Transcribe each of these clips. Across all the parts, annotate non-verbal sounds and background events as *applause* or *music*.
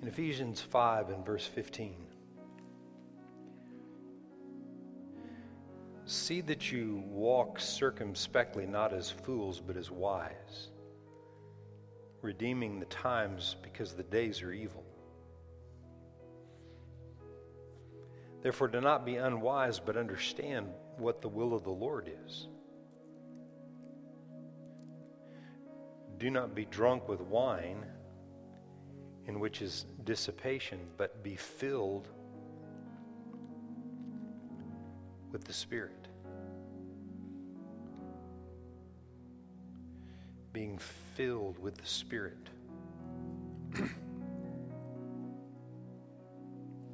In Ephesians 5 and verse 15, see that you walk circumspectly, not as fools, but as wise, redeeming the times because the days are evil. Therefore, do not be unwise, but understand what the will of the Lord is. Do not be drunk with wine, in which is dissipation, but be filled with the Spirit. Being filled with the Spirit. *clears throat*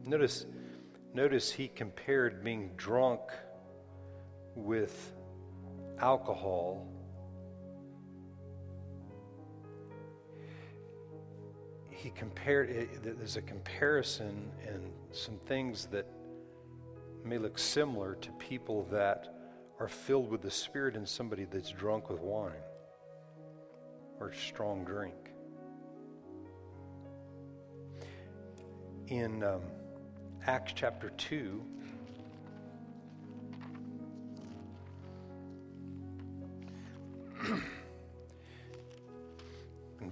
Notice Notice he compared being drunk with alcohol. He compared, it, there's a comparison and some things that may look similar to people that are filled with the Spirit and somebody that's drunk with wine or strong drink. In um, Acts chapter 2.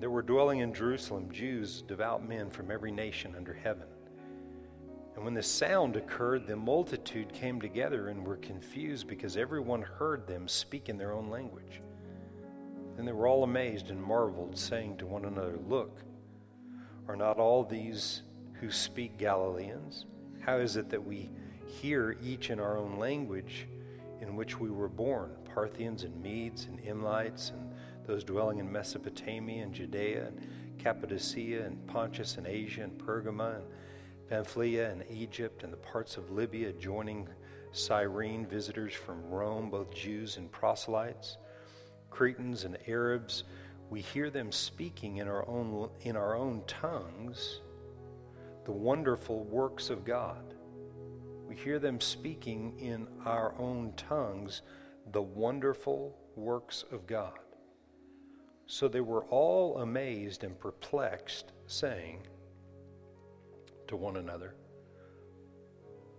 And there were dwelling in Jerusalem Jews, devout men from every nation under heaven. And when the sound occurred, the multitude came together and were confused because everyone heard them speak in their own language. Then they were all amazed and marveled, saying to one another, Look, are not all these who speak Galileans? How is it that we hear each in our own language in which we were born Parthians and Medes and Elamites and those dwelling in Mesopotamia and Judea and Cappadocia and Pontus and Asia and Pergama and Pamphylia and Egypt and the parts of Libya adjoining Cyrene, visitors from Rome, both Jews and proselytes, Cretans and Arabs. We hear them speaking in our own, in our own tongues the wonderful works of God. We hear them speaking in our own tongues the wonderful works of God. So they were all amazed and perplexed, saying to one another,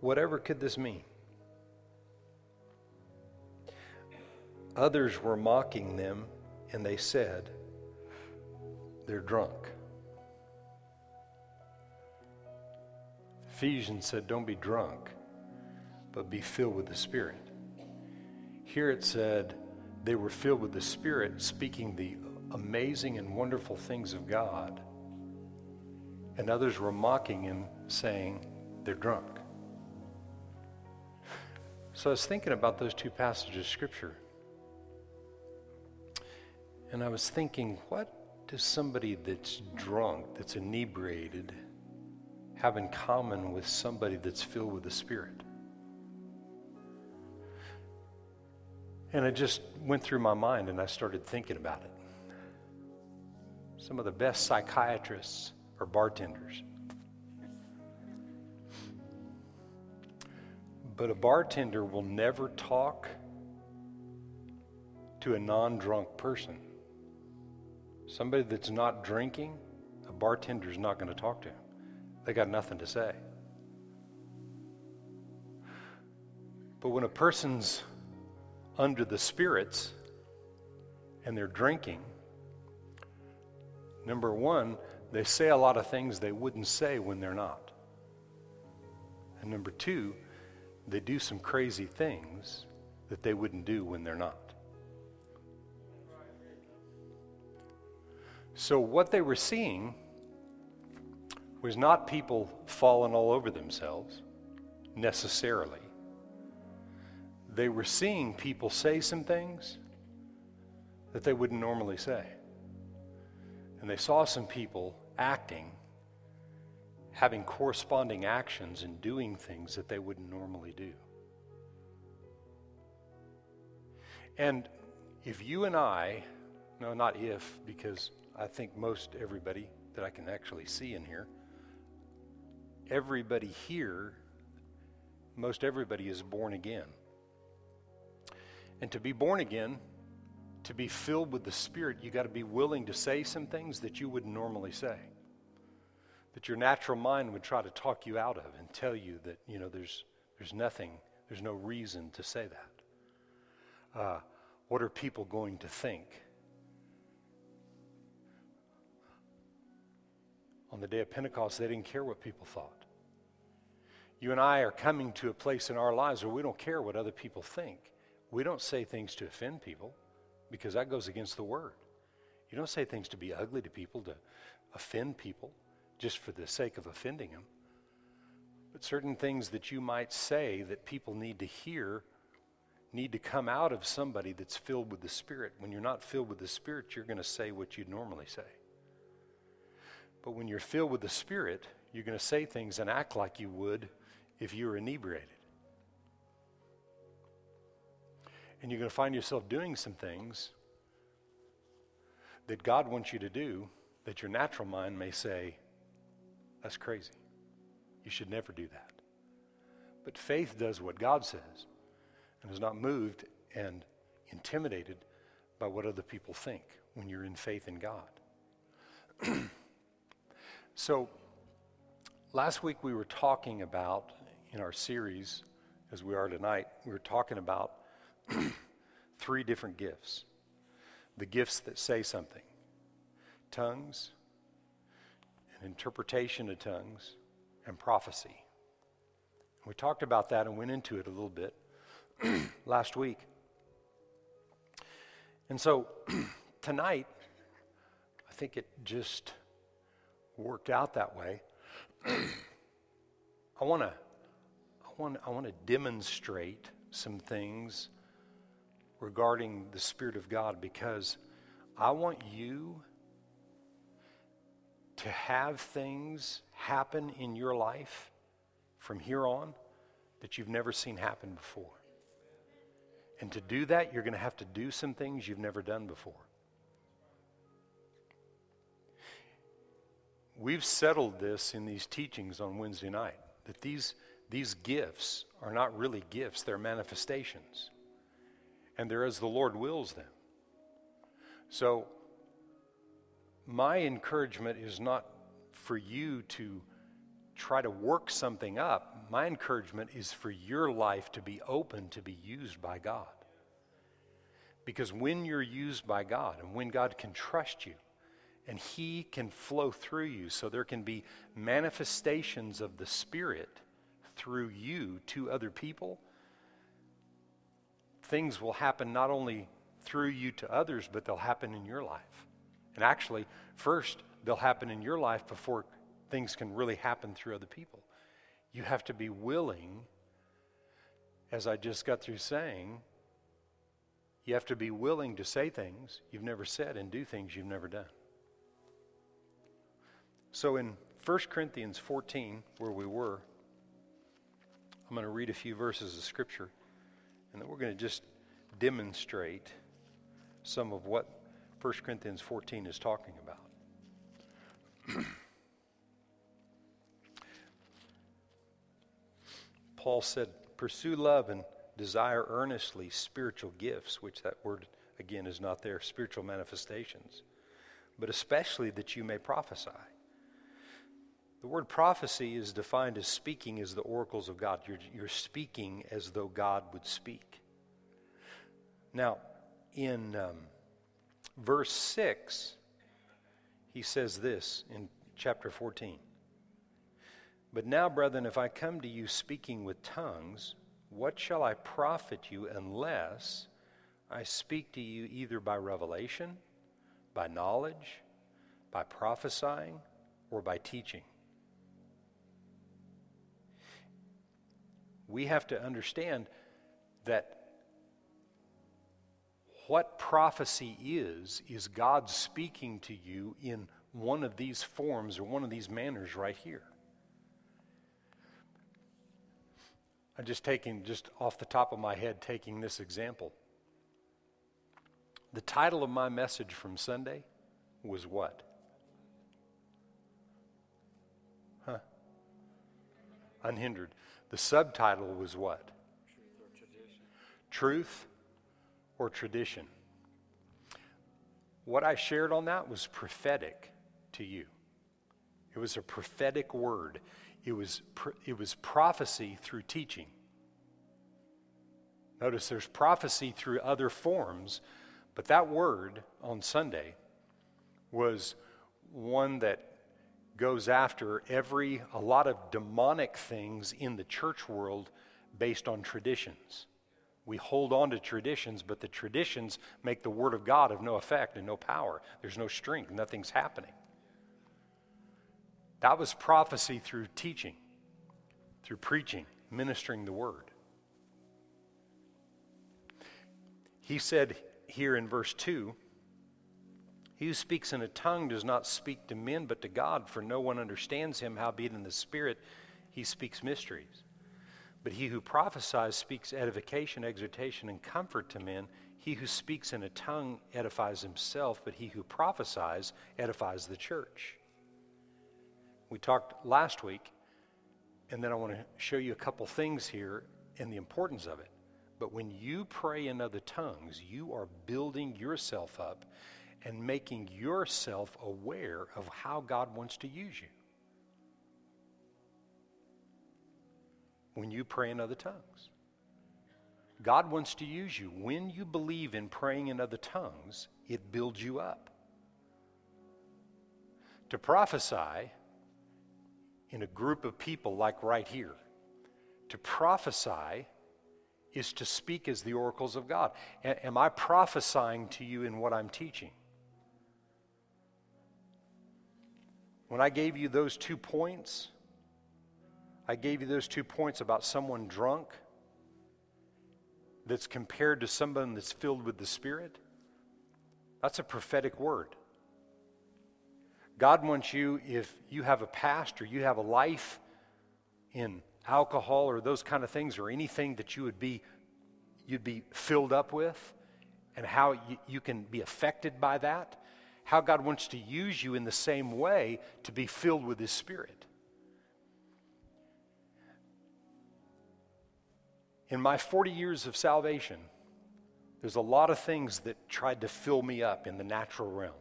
Whatever could this mean? Others were mocking them, and they said, They're drunk. Ephesians said, Don't be drunk, but be filled with the Spirit. Here it said, They were filled with the Spirit, speaking the amazing and wonderful things of God. And others were mocking him, saying, They're drunk. So I was thinking about those two passages of Scripture. And I was thinking, what does somebody that's drunk, that's inebriated, have in common with somebody that's filled with the Spirit? And it just went through my mind and I started thinking about it. Some of the best psychiatrists are bartenders. But a bartender will never talk to a non drunk person. Somebody that's not drinking, a bartender is not going to talk to him. They got nothing to say. But when a person's under the spirits and they're drinking, number one, they say a lot of things they wouldn't say when they're not. And number two, they do some crazy things that they wouldn't do when they're not. So, what they were seeing was not people falling all over themselves necessarily. They were seeing people say some things that they wouldn't normally say. And they saw some people acting having corresponding actions and doing things that they wouldn't normally do. And if you and I, no, not if, because I think most everybody that I can actually see in here, everybody here, most everybody is born again. And to be born again, to be filled with the Spirit, you got to be willing to say some things that you wouldn't normally say. That your natural mind would try to talk you out of and tell you that, you know, there's, there's nothing, there's no reason to say that. Uh, what are people going to think? On the day of Pentecost, they didn't care what people thought. You and I are coming to a place in our lives where we don't care what other people think. We don't say things to offend people because that goes against the word. You don't say things to be ugly to people, to offend people, just for the sake of offending them. But certain things that you might say that people need to hear need to come out of somebody that's filled with the Spirit. When you're not filled with the Spirit, you're going to say what you'd normally say. But when you're filled with the Spirit, you're going to say things and act like you would if you were inebriated. And you're going to find yourself doing some things that God wants you to do that your natural mind may say, that's crazy. You should never do that. But faith does what God says and is not moved and intimidated by what other people think when you're in faith in God. *clears throat* so, last week we were talking about, in our series, as we are tonight, we were talking about *clears throat* three different gifts the gifts that say something tongues, an interpretation of tongues, and prophecy. We talked about that and went into it a little bit *clears throat* last week. And so *clears throat* tonight, I think it just worked out that way. I want to I want I want to demonstrate some things regarding the Spirit of God because I want you to have things happen in your life from here on that you've never seen happen before. And to do that, you're going to have to do some things you've never done before. We've settled this in these teachings on Wednesday night that these, these gifts are not really gifts, they're manifestations and they're as the Lord wills them. So, my encouragement is not for you to try to work something up. My encouragement is for your life to be open to be used by God. Because when you're used by God and when God can trust you and He can flow through you, so there can be manifestations of the Spirit through you to other people things will happen not only through you to others, but they'll happen in your life. And actually, first, they'll happen in your life before things can really happen through other people. You have to be willing, as I just got through saying, you have to be willing to say things you've never said and do things you've never done. So in 1 Corinthians 14, where we were, I'm going to read a few verses of Scripture. And then we're going to just demonstrate some of what 1 Corinthians 14 is talking about. *clears throat* Paul said, Pursue love and desire earnestly spiritual gifts, which that word again is not there, spiritual manifestations, but especially that you may prophesy. The word prophecy is defined as speaking as the oracles of God. You're, you're speaking as though God would speak. Now, in um, verse 6, he says this in chapter 14. But now, brethren, if I come to you speaking with tongues, what shall I profit you unless I speak to you either by revelation, by knowledge, by prophesying, or by teaching? We have to understand that what prophecy is, is God speaking to you in one of these forms or one of these manners right here. I'm just taking, just off the top of my head, taking this example. The title of my message from Sunday was what? Huh? Unhindered. The subtitle was what? Truth or tradition. What I shared on that was prophetic to you. It was a prophetic word. It was, it was prophecy through teaching. Notice there's prophecy through other forms, but that word on Sunday was one that goes after every, a lot of demonic things in the church world based on traditions. We hold on to traditions, but the traditions make the Word of God of no effect and no power. There's no strength, nothing's happening. That was prophecy through teaching, through preaching, ministering the Word. He said here in verse 2 He who speaks in a tongue does not speak to men, but to God, for no one understands him, howbeit in the Spirit he speaks mysteries. But he who prophesies speaks edification, exhortation, and comfort to men. He who speaks in a tongue edifies himself, but he who prophesies edifies the church. We talked last week, and then I want to show you a couple things here and the importance of it. But when you pray in other tongues, you are building yourself up and making yourself aware of how God wants to use you. when you pray in other tongues. God wants to use you. When you believe in praying in other tongues, it builds you up. To prophesy in a group of people like right here, to prophesy is to speak as the oracles of God. A- am I prophesying to you in what I'm teaching? When I gave you those two points, I gave you those two points about someone drunk that's compared to someone that's filled with the Spirit. That's a prophetic word. God wants you, if you have a past or you have a life in alcohol or those kind of things or anything that you would be you'd be filled up with and how you, you can be affected by that how god wants to use you in the same way to be filled with his spirit In my 40 years of salvation, there's a lot of things that tried to fill me up in the natural realm.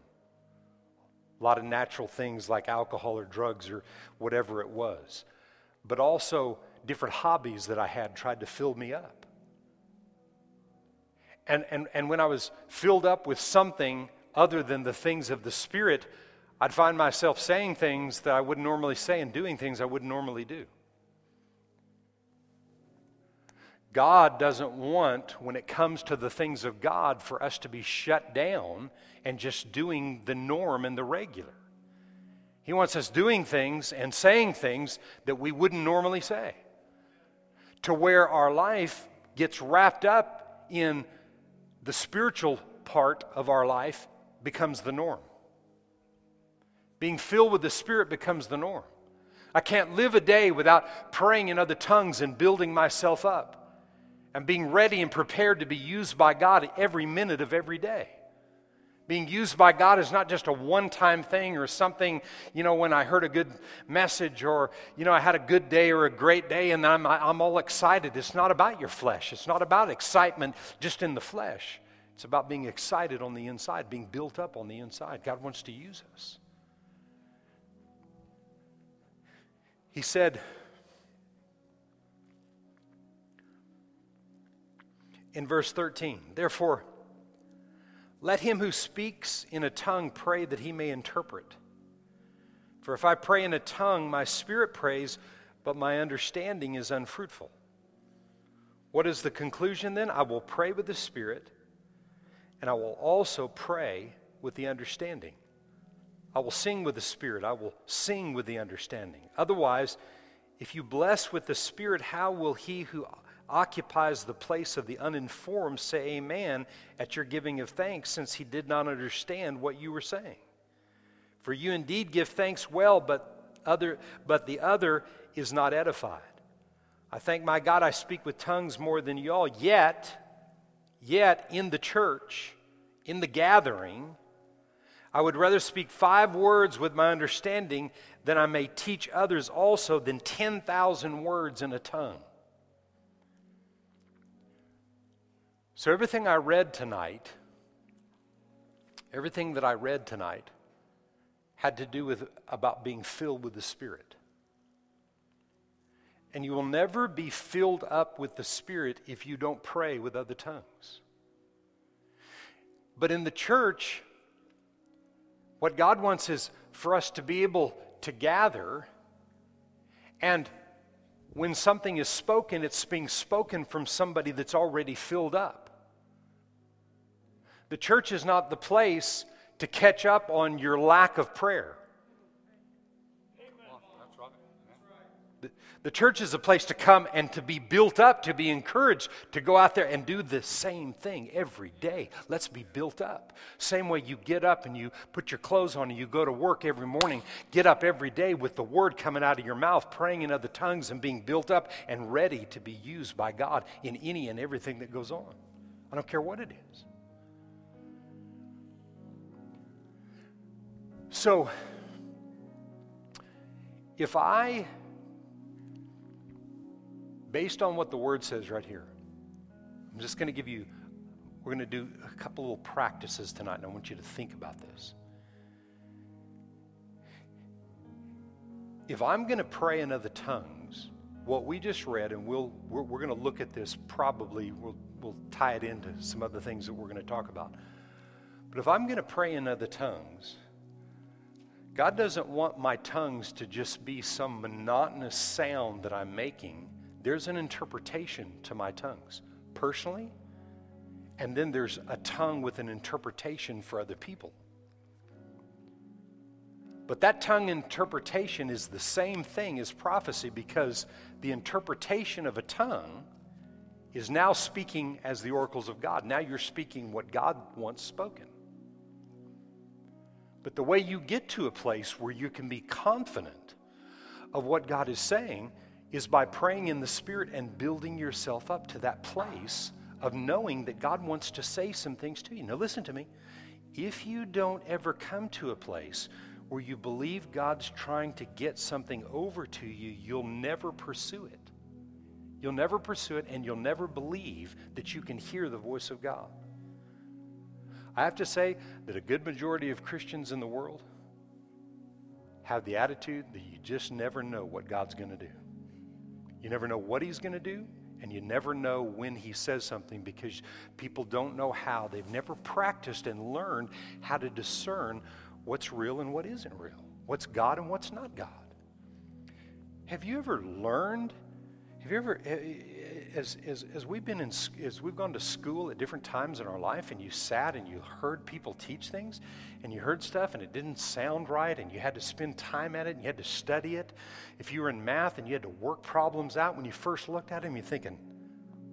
A lot of natural things like alcohol or drugs or whatever it was. But also different hobbies that I had tried to fill me up. And, and, and when I was filled up with something other than the things of the Spirit, I'd find myself saying things that I wouldn't normally say and doing things I wouldn't normally do. God doesn't want, when it comes to the things of God, for us to be shut down and just doing the norm and the regular. He wants us doing things and saying things that we wouldn't normally say, to where our life gets wrapped up in the spiritual part of our life becomes the norm. Being filled with the Spirit becomes the norm. I can't live a day without praying in other tongues and building myself up and being ready and prepared to be used by God every minute of every day. Being used by God is not just a one time thing or something, you know, when I heard a good message or, you know, I had a good day or a great day and I'm, I'm all excited. It's not about your flesh, it's not about excitement just in the flesh. It's about being excited on the inside, being built up on the inside. God wants to use us. He said, in verse 13. Therefore, let him who speaks in a tongue pray that he may interpret. For if I pray in a tongue, my spirit prays, but my understanding is unfruitful. What is the conclusion then? I will pray with the spirit, and I will also pray with the understanding. I will sing with the spirit, I will sing with the understanding. Otherwise, if you bless with the spirit, how will he who occupies the place of the uninformed say amen at your giving of thanks, since he did not understand what you were saying. For you indeed give thanks well, but, other, but the other is not edified. I thank my God I speak with tongues more than y'all. Yet, yet in the church, in the gathering, I would rather speak five words with my understanding than I may teach others also than 10,000 words in a tongue. So, everything I read tonight, everything that I read tonight, had to do with about being filled with the Spirit. And you will never be filled up with the Spirit if you don't pray with other tongues. But in the church, what God wants is for us to be able to gather, and when something is spoken, it's being spoken from somebody that's already filled up. The church is not the place to catch up on your lack of prayer. The church is a place to come and to be built up, to be encouraged, to go out there and do the same thing every day. Let's be built up. Same way you get up and you put your clothes on and you go to work every morning. Get up every day with the word coming out of your mouth, praying in other tongues and being built up and ready to be used by God in any and everything that goes on. I don't care what it is. So, if I based on what the word says right here, I'm just going to give you, we're going to do a couple little practices tonight, and I want you to think about this. If I'm going to pray in other tongues, what we just read, and we'll, we're, we're going to look at this probably, we'll, we'll tie it into some other things that we're going to talk about. But if I'm going to pray in other tongues, God doesn't want my tongues to just be some monotonous sound that I'm making there's an interpretation to my tongues personally, and then there's a tongue with an interpretation for other people. But that tongue interpretation is the same thing as prophecy because the interpretation of a tongue is now speaking as the oracles of God. Now you're speaking what God wants spoken. But the way you get to a place where you can be confident of what God is saying is by praying in the Spirit and building yourself up to that place of knowing that God wants to say some things to you. Now, listen to me. If you don't ever come to a place where you believe God's trying to get something over to you, you'll never pursue it. You'll never pursue it, and you'll never believe that you can hear the voice of God. I have to say that a good majority of Christians in the world have the attitude that you just never know what God's going to do. You never know what he's going to do, and you never know when he says something because people don't know how. They've never practiced and learned how to discern what's real and what isn't real, what's God and what's not God. Have you ever learned? Have you ever, eh, eh, as, as, as we've been in, as we've gone to school at different times in our life, and you sat and you heard people teach things, and you heard stuff and it didn't sound right, and you had to spend time at it, and you had to study it. If you were in math and you had to work problems out, when you first looked at them, you're thinking,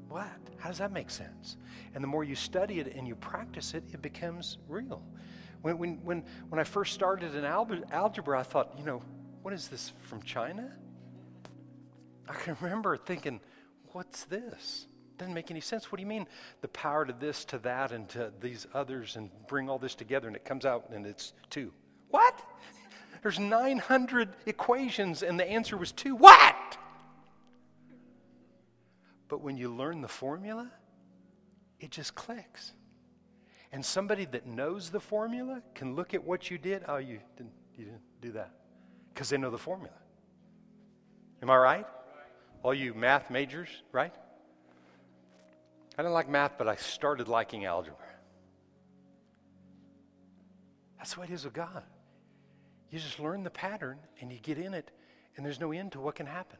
what? How does that make sense? And the more you study it and you practice it, it becomes real. When, when, when, when I first started in algebra, I thought, you know, what is this from China? I can remember thinking, what's this? Doesn't make any sense. What do you mean the power to this, to that, and to these others, and bring all this together, and it comes out and it's two? What? There's 900 equations, and the answer was two. What? But when you learn the formula, it just clicks. And somebody that knows the formula can look at what you did. Oh, you didn't, you didn't do that. Because they know the formula. Am I right? All you math majors, right? I didn't like math, but I started liking algebra. That's the way it is with God. You just learn the pattern and you get in it, and there's no end to what can happen.